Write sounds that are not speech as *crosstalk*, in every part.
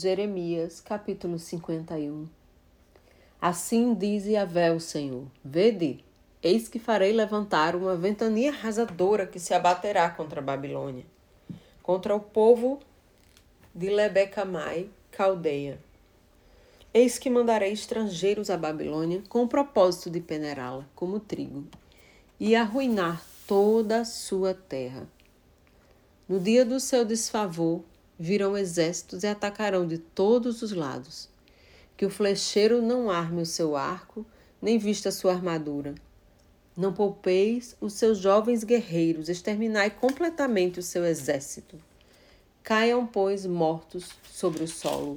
Jeremias, capítulo 51 Assim diz Yahvé o Senhor: Vede, eis que farei levantar uma ventania arrasadora que se abaterá contra a Babilônia, contra o povo de Lebecamai, Caldeia. Eis que mandarei estrangeiros à Babilônia com o propósito de peneirá-la como trigo e arruinar toda a sua terra. No dia do seu desfavor, virão exércitos e atacarão de todos os lados. Que o flecheiro não arme o seu arco, nem vista a sua armadura. Não poupeis os seus jovens guerreiros, exterminai completamente o seu exército. Caiam, pois, mortos sobre o solo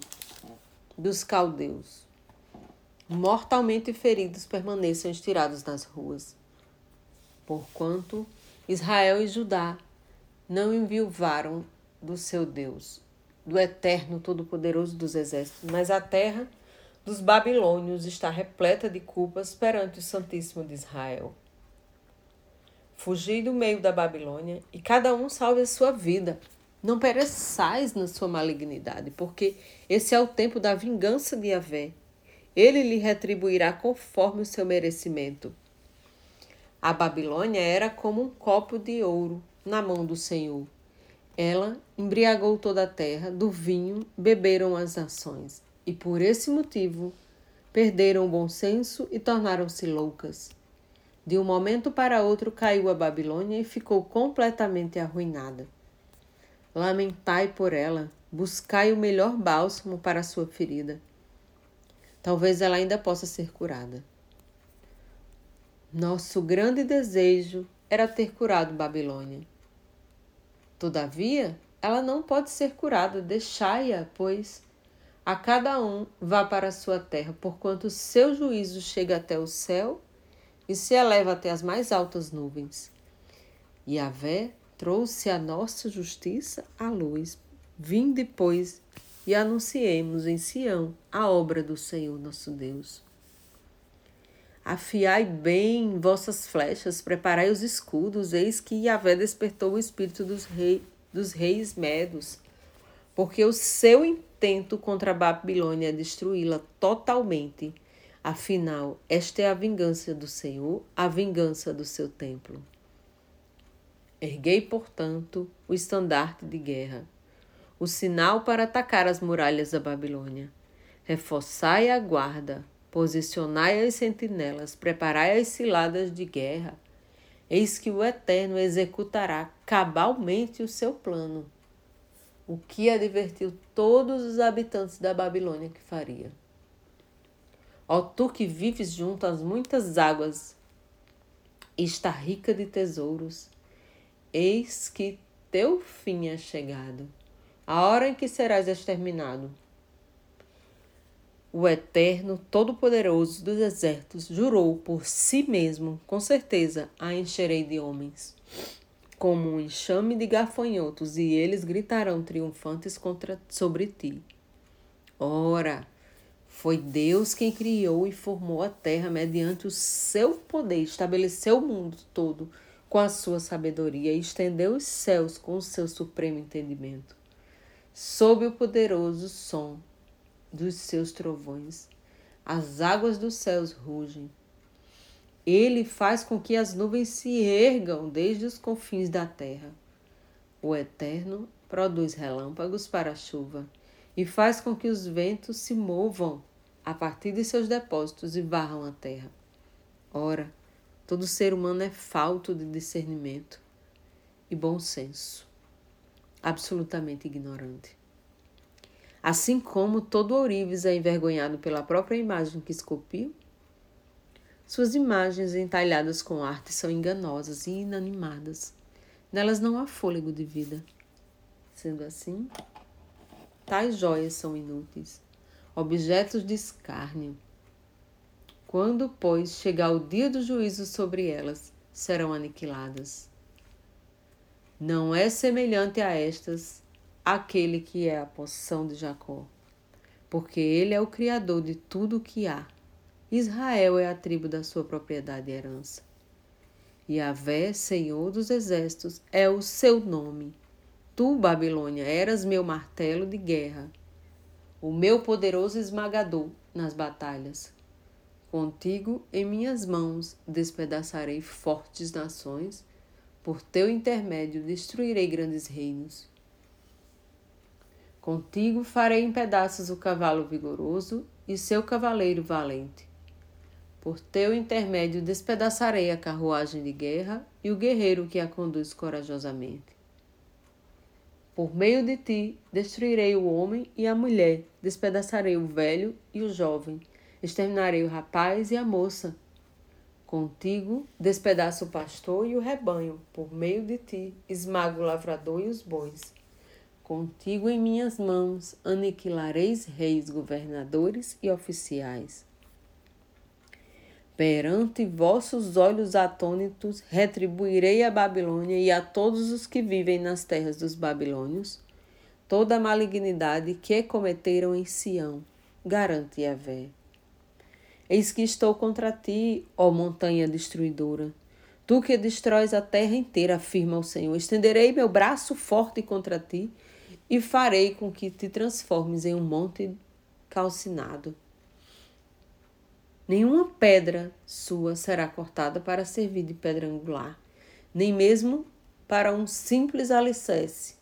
dos caldeus. Mortalmente feridos permaneçam estirados nas ruas. Porquanto Israel e Judá não enviuvaram do seu Deus, do Eterno Todo-Poderoso dos Exércitos, mas a terra dos babilônios está repleta de culpas perante o Santíssimo de Israel. Fugi do meio da Babilônia e cada um salve a sua vida. Não pereçais na sua malignidade, porque esse é o tempo da vingança de Yahvé. Ele lhe retribuirá conforme o seu merecimento. A Babilônia era como um copo de ouro na mão do Senhor. Ela embriagou toda a terra, do vinho beberam as nações, e por esse motivo perderam o bom senso e tornaram-se loucas. De um momento para outro caiu a Babilônia e ficou completamente arruinada. Lamentai por ela, buscai o melhor bálsamo para a sua ferida. Talvez ela ainda possa ser curada. Nosso grande desejo era ter curado Babilônia. Todavia, ela não pode ser curada, deixai-a, pois a cada um vá para a sua terra, porquanto o seu juízo chega até o céu e se eleva até as mais altas nuvens. E a Vé trouxe a nossa justiça à luz. Vinde, pois, e anunciemos em Sião a obra do Senhor nosso Deus. Afiai bem vossas flechas, preparai os escudos, eis que Yahvé despertou o espírito dos, rei, dos reis medos, porque o seu intento contra a Babilônia é destruí-la totalmente. Afinal, esta é a vingança do Senhor, a vingança do seu templo. Erguei, portanto, o estandarte de guerra, o sinal para atacar as muralhas da Babilônia. Reforçai a guarda, posicionai as sentinelas, preparai as ciladas de guerra. Eis que o Eterno executará cabalmente o seu plano, o que advertiu todos os habitantes da Babilônia que faria. Ó tu que vives junto às muitas águas, está rica de tesouros, Eis que teu fim é chegado, a hora em que serás exterminado. O Eterno Todo-Poderoso dos Exércitos jurou por si mesmo, com certeza a encherei de homens, como um enxame de gafanhotos, e eles gritarão triunfantes contra sobre ti. Ora, foi Deus quem criou e formou a terra mediante o seu poder, estabeleceu o mundo todo com a sua sabedoria e estendeu os céus com o seu supremo entendimento. Sob o poderoso som dos seus trovões, as águas dos céus rugem. Ele faz com que as nuvens se ergam desde os confins da terra. O Eterno produz relâmpagos para a chuva e faz com que os ventos se movam a partir de seus depósitos e varram a terra. Ora, Todo ser humano é falto de discernimento e bom senso, absolutamente ignorante. Assim como todo ourives é envergonhado pela própria imagem que esculpiu, suas imagens entalhadas com arte são enganosas e inanimadas. Nelas não há fôlego de vida. Sendo assim, tais joias são inúteis, objetos de escárnio quando, pois, chegar o dia do juízo sobre elas, serão aniquiladas. Não é semelhante a estas aquele que é a poção de Jacó, porque ele é o criador de tudo o que há. Israel é a tribo da sua propriedade e herança. E Avé, Senhor dos exércitos, é o seu nome. Tu, Babilônia, eras meu martelo de guerra. o meu poderoso esmagador nas batalhas. Contigo em minhas mãos despedaçarei fortes nações, por teu intermédio destruirei grandes reinos. Contigo farei em pedaços o cavalo vigoroso e seu cavaleiro valente. Por teu intermédio despedaçarei a carruagem de guerra e o guerreiro que a conduz corajosamente. Por meio de ti destruirei o homem e a mulher, despedaçarei o velho e o jovem exterminarei o rapaz e a moça. Contigo despedaço o pastor e o rebanho, por meio de ti esmago o lavrador e os bois. Contigo em minhas mãos aniquilareis reis, governadores e oficiais. Perante vossos olhos atônitos, retribuirei a Babilônia e a todos os que vivem nas terras dos babilônios toda a malignidade que cometeram em Sião, garante Yahvé. Eis que estou contra ti, ó montanha destruidora. Tu que destróis a terra inteira, afirma o Senhor. Estenderei meu braço forte contra ti e farei com que te transformes em um monte calcinado. Nenhuma pedra sua será cortada para servir de pedra angular, nem mesmo para um simples alicerce,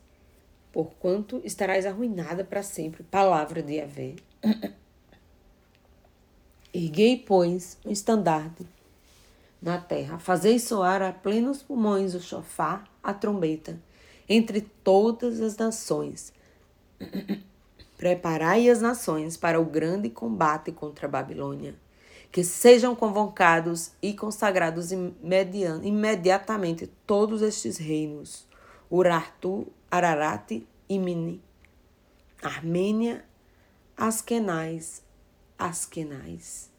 porquanto estarás arruinada para sempre. Palavra de Yahvé. *coughs* Erguei, pois, um estandarte na terra, fazei soar a plenos pulmões o chofar, a trombeta, entre todas as nações. *clears throat* Preparai as nações para o grande combate contra a Babilônia. Que sejam convocados e consagrados imediatamente todos estes reinos: Urartu, Ararat e Mini, Armênia, Askenais, Askenais.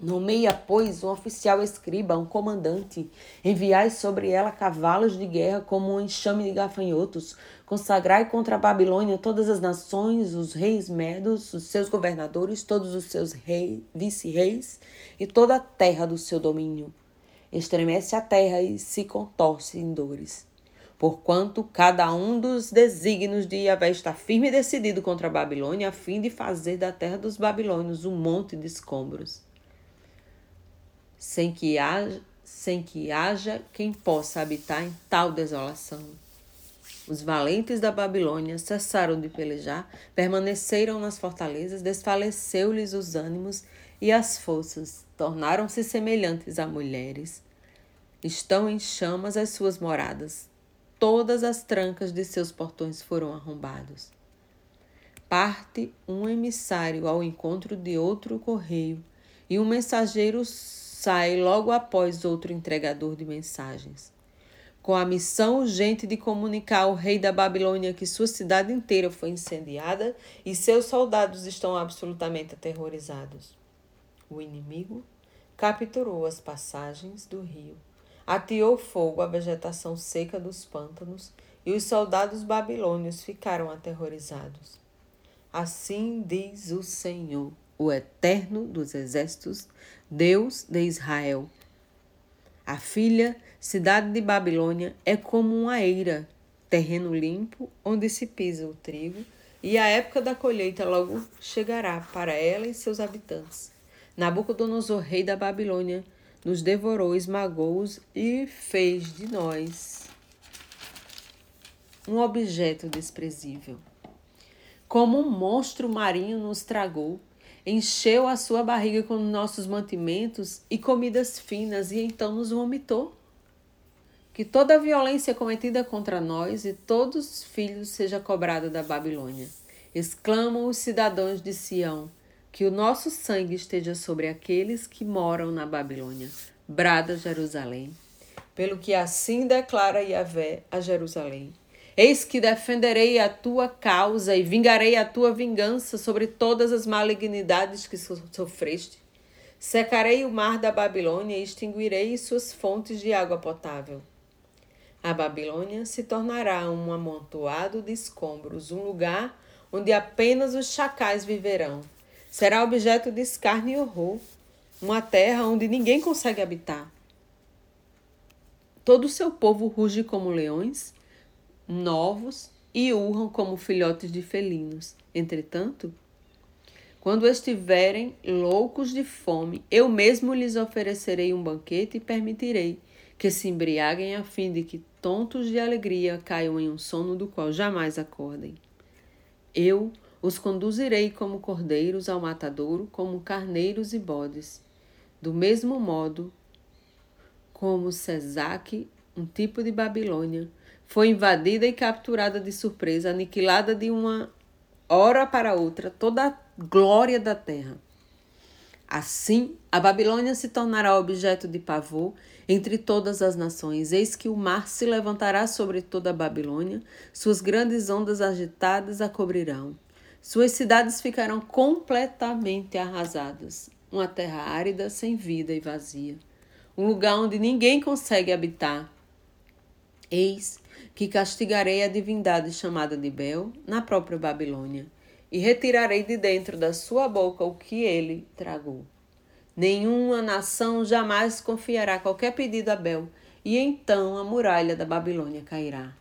Nomeia, pois, um oficial escriba, um comandante. Enviai sobre ela cavalos de guerra como um enxame de gafanhotos. Consagrai contra a Babilônia todas as nações, os reis medos, os seus governadores, todos os seus reis, vice-reis e toda a terra do seu domínio. Estremece a terra e se contorce em dores porquanto cada um dos desígnios de Yahvé está firme e decidido contra a Babilônia, a fim de fazer da terra dos babilônios um monte de escombros, sem que haja, sem que haja quem possa habitar em tal desolação. Os valentes da Babilônia cessaram de pelejar, permaneceram nas fortalezas, desfaleceu-lhes os ânimos e as forças, tornaram-se semelhantes a mulheres. Estão em chamas as suas moradas, todas as trancas de seus portões foram arrombados. Parte um emissário ao encontro de outro correio, e um mensageiro sai logo após outro entregador de mensagens. Com a missão urgente de comunicar ao rei da Babilônia que sua cidade inteira foi incendiada e seus soldados estão absolutamente aterrorizados. O inimigo capturou as passagens do rio ateou fogo à vegetação seca dos pântanos e os soldados babilônios ficaram aterrorizados. Assim diz o Senhor, o Eterno dos Exércitos, Deus de Israel. A filha, cidade de Babilônia, é como uma eira, terreno limpo onde se pisa o trigo, e a época da colheita logo chegará para ela e seus habitantes. Nabucodonosor, rei da Babilônia, nos devorou, esmagou-os e fez de nós um objeto desprezível. Como um monstro marinho nos tragou, encheu a sua barriga com nossos mantimentos e comidas finas e então nos vomitou. Que toda a violência cometida contra nós e todos os filhos seja cobrada da Babilônia. Exclamam os cidadãos de Sião que o nosso sangue esteja sobre aqueles que moram na Babilônia. Brada Jerusalém. Pelo que assim declara Yahvé a Jerusalém. Eis que defenderei a tua causa e vingarei a tua vingança sobre todas as malignidades que sofreste. Secarei o mar da Babilônia e extinguirei suas fontes de água potável. A Babilônia se tornará um amontoado de escombros, um lugar onde apenas os chacais viverão será objeto de escárnio e horror, uma terra onde ninguém consegue habitar. Todo o seu povo ruge como leões, novos, e urram como filhotes de felinos. Entretanto, quando estiverem loucos de fome, eu mesmo lhes oferecerei um banquete e permitirei que se embriaguem a fim de que, tontos de alegria, caiam em um sono do qual jamais acordem. Eu os conduzirei como cordeiros ao matadouro, como carneiros e bodes. Do mesmo modo como Sesaque, um tipo de Babilônia, foi invadida e capturada de surpresa, aniquilada de uma hora para outra toda a glória da terra. Assim, a Babilônia se tornará objeto de pavor entre todas as nações. Eis que o mar se levantará sobre toda a Babilônia, suas grandes ondas agitadas a cobrirão. Suas cidades ficarão completamente arrasadas, uma terra árida, sem vida e vazia, um lugar onde ninguém consegue habitar. Eis que castigarei a divindade chamada de Bel na própria Babilônia, e retirarei de dentro da sua boca o que ele tragou. Nenhuma nação jamais confiará qualquer pedido a Bel, e então a muralha da Babilônia cairá.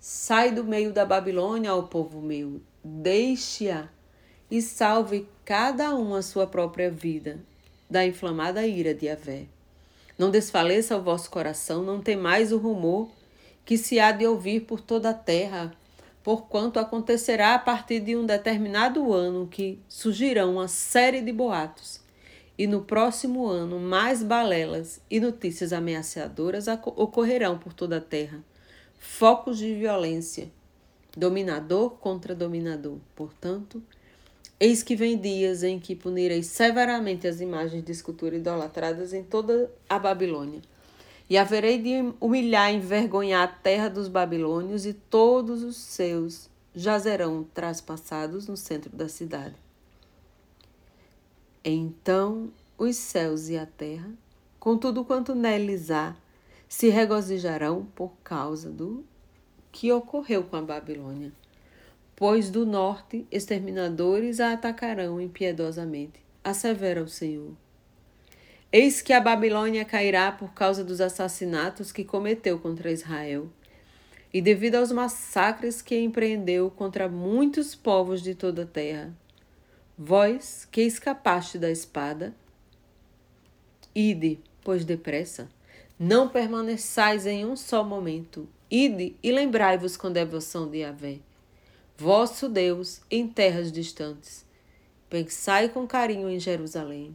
Sai do meio da Babilônia, ó povo meu, deixe-a e salve cada um a sua própria vida da inflamada ira de Avé. Não desfaleça o vosso coração, não temais o rumor que se há de ouvir por toda a terra, porquanto acontecerá a partir de um determinado ano que surgirão uma série de boatos, e no próximo ano mais balelas e notícias ameaçadoras ocorrerão por toda a terra, focos de violência, dominador contra dominador. Portanto, eis que vem dias em que punirei severamente as imagens de escultura idolatradas em toda a Babilônia e haverei de humilhar e envergonhar a terra dos babilônios, e todos os seus jazerão traspassados no centro da cidade. Então os céus e a terra, com tudo quanto neles há, se regozijarão por causa do que ocorreu com a Babilônia. Pois do norte exterminadores a atacarão impiedosamente, assevera o Senhor. Eis que a Babilônia cairá por causa dos assassinatos que cometeu contra Israel, e devido aos massacres que empreendeu contra muitos povos de toda a terra. Vós que escapaste da espada, ide, pois depressa, não permaneçais em um só momento, ide e lembrai-vos com devoção de Yahvé, vosso Deus, em terras distantes. Pensai com carinho em Jerusalém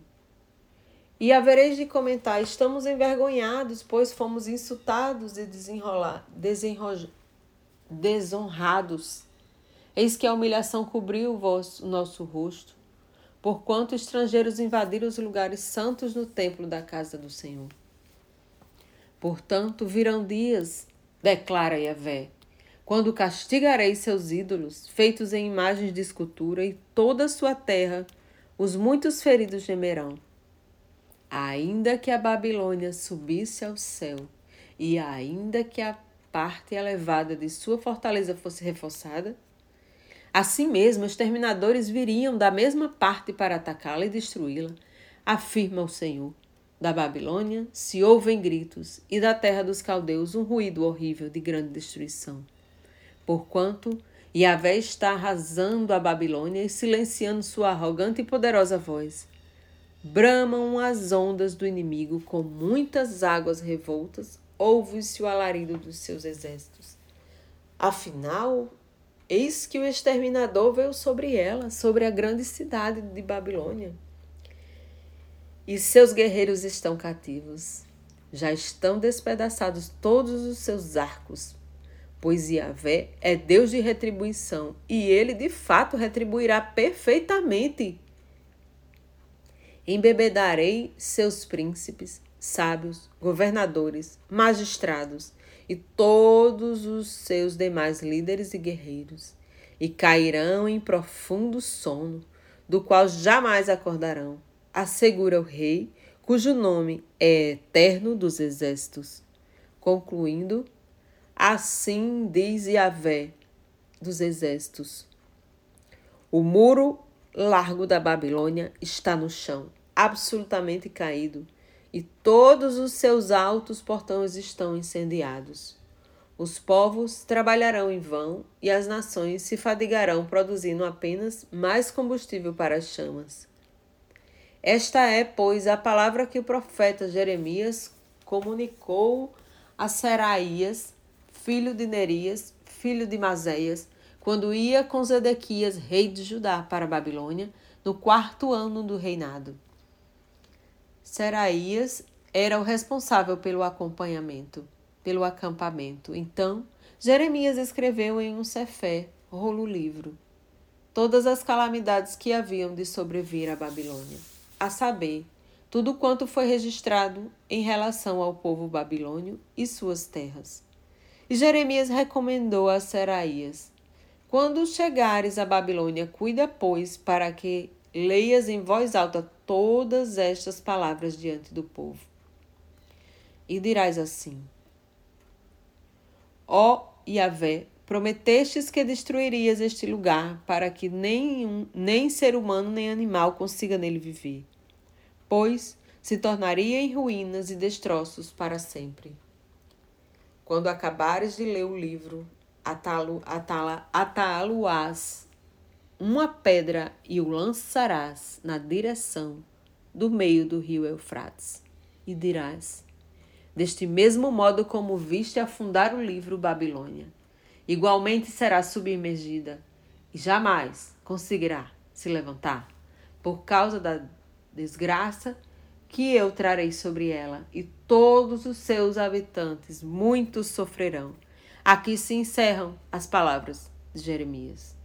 e havereis de comentar: estamos envergonhados, pois fomos insultados e desenrolar, desenro, desonrados. Eis que a humilhação cobriu o, vosso, nosso rosto, porquanto estrangeiros invadiram os lugares santos no templo da casa do Senhor. Portanto, virão dias, declara Yahvé, quando castigarei seus ídolos, feitos em imagens de escultura, e toda a sua terra, os muitos feridos gemerão Ainda que a Babilônia subisse ao céu, e ainda que a parte elevada de sua fortaleza fosse reforçada, assim mesmo os terminadores viriam da mesma parte para atacá-la e destruí-la, afirma o Senhor. Da Babilônia se ouvem gritos, e da terra dos caldeus um ruído horrível de grande destruição. Porquanto Yahvé está arrasando a Babilônia e silenciando sua arrogante e poderosa voz Bramam as ondas do inimigo com muitas águas revoltas, ouve-se o alarido dos seus exércitos. Afinal, eis que o exterminador veio sobre ela, sobre a grande cidade de Babilônia. E seus guerreiros estão cativos. Já estão despedaçados todos os seus arcos, pois Yahvé é Deus de retribuição e ele de fato retribuirá perfeitamente Embebedarei seus príncipes, sábios, governadores, magistrados e todos os seus demais líderes e guerreiros, e cairão em profundo sono, do qual jamais acordarão, assegura o rei, cujo nome é Eterno dos Exércitos. Concluindo, assim diz Yahvé dos Exércitos: O muro largo da Babilônia está no chão absolutamente caído, e todos os seus altos portões estão incendiados. Os povos trabalharão em vão e as nações se fadigarão produzindo apenas mais combustível para as chamas. Esta é, pois, a palavra que o profeta Jeremias comunicou a Seraías, filho de Nerias, filho de Mazéias, quando ia com Zedequias, rei de Judá, para a Babilônia, no quarto ano do reinado. Seraías era o responsável pelo acompanhamento, pelo acampamento. Então, Jeremias escreveu em um cefé, rolo livro, todas as calamidades que haviam de sobrevir à Babilônia, a saber, tudo quanto foi registrado em relação ao povo babilônio e suas terras. E Jeremias recomendou a Seraías: Quando chegares à Babilônia, cuida, pois, para que leias em voz alta todas estas palavras diante do povo. E dirás assim: Ó Yahvé, prometestes que destruirias este lugar para que nenhum, nem ser humano nem animal consiga nele viver pois se tornaria em ruínas e destroços para sempre. Quando acabares de ler o livro, atá-lo-ás uma pedra e o lançarás na direção do meio do rio Eufrates, e dirás: Deste mesmo modo como viste afundar o livro Babilônia, igualmente será submergida e jamais conseguirá se levantar por causa da desgraça que eu trarei sobre ela, e todos os seus habitantes muitos sofrerão. Aqui se encerram as palavras de Jeremias.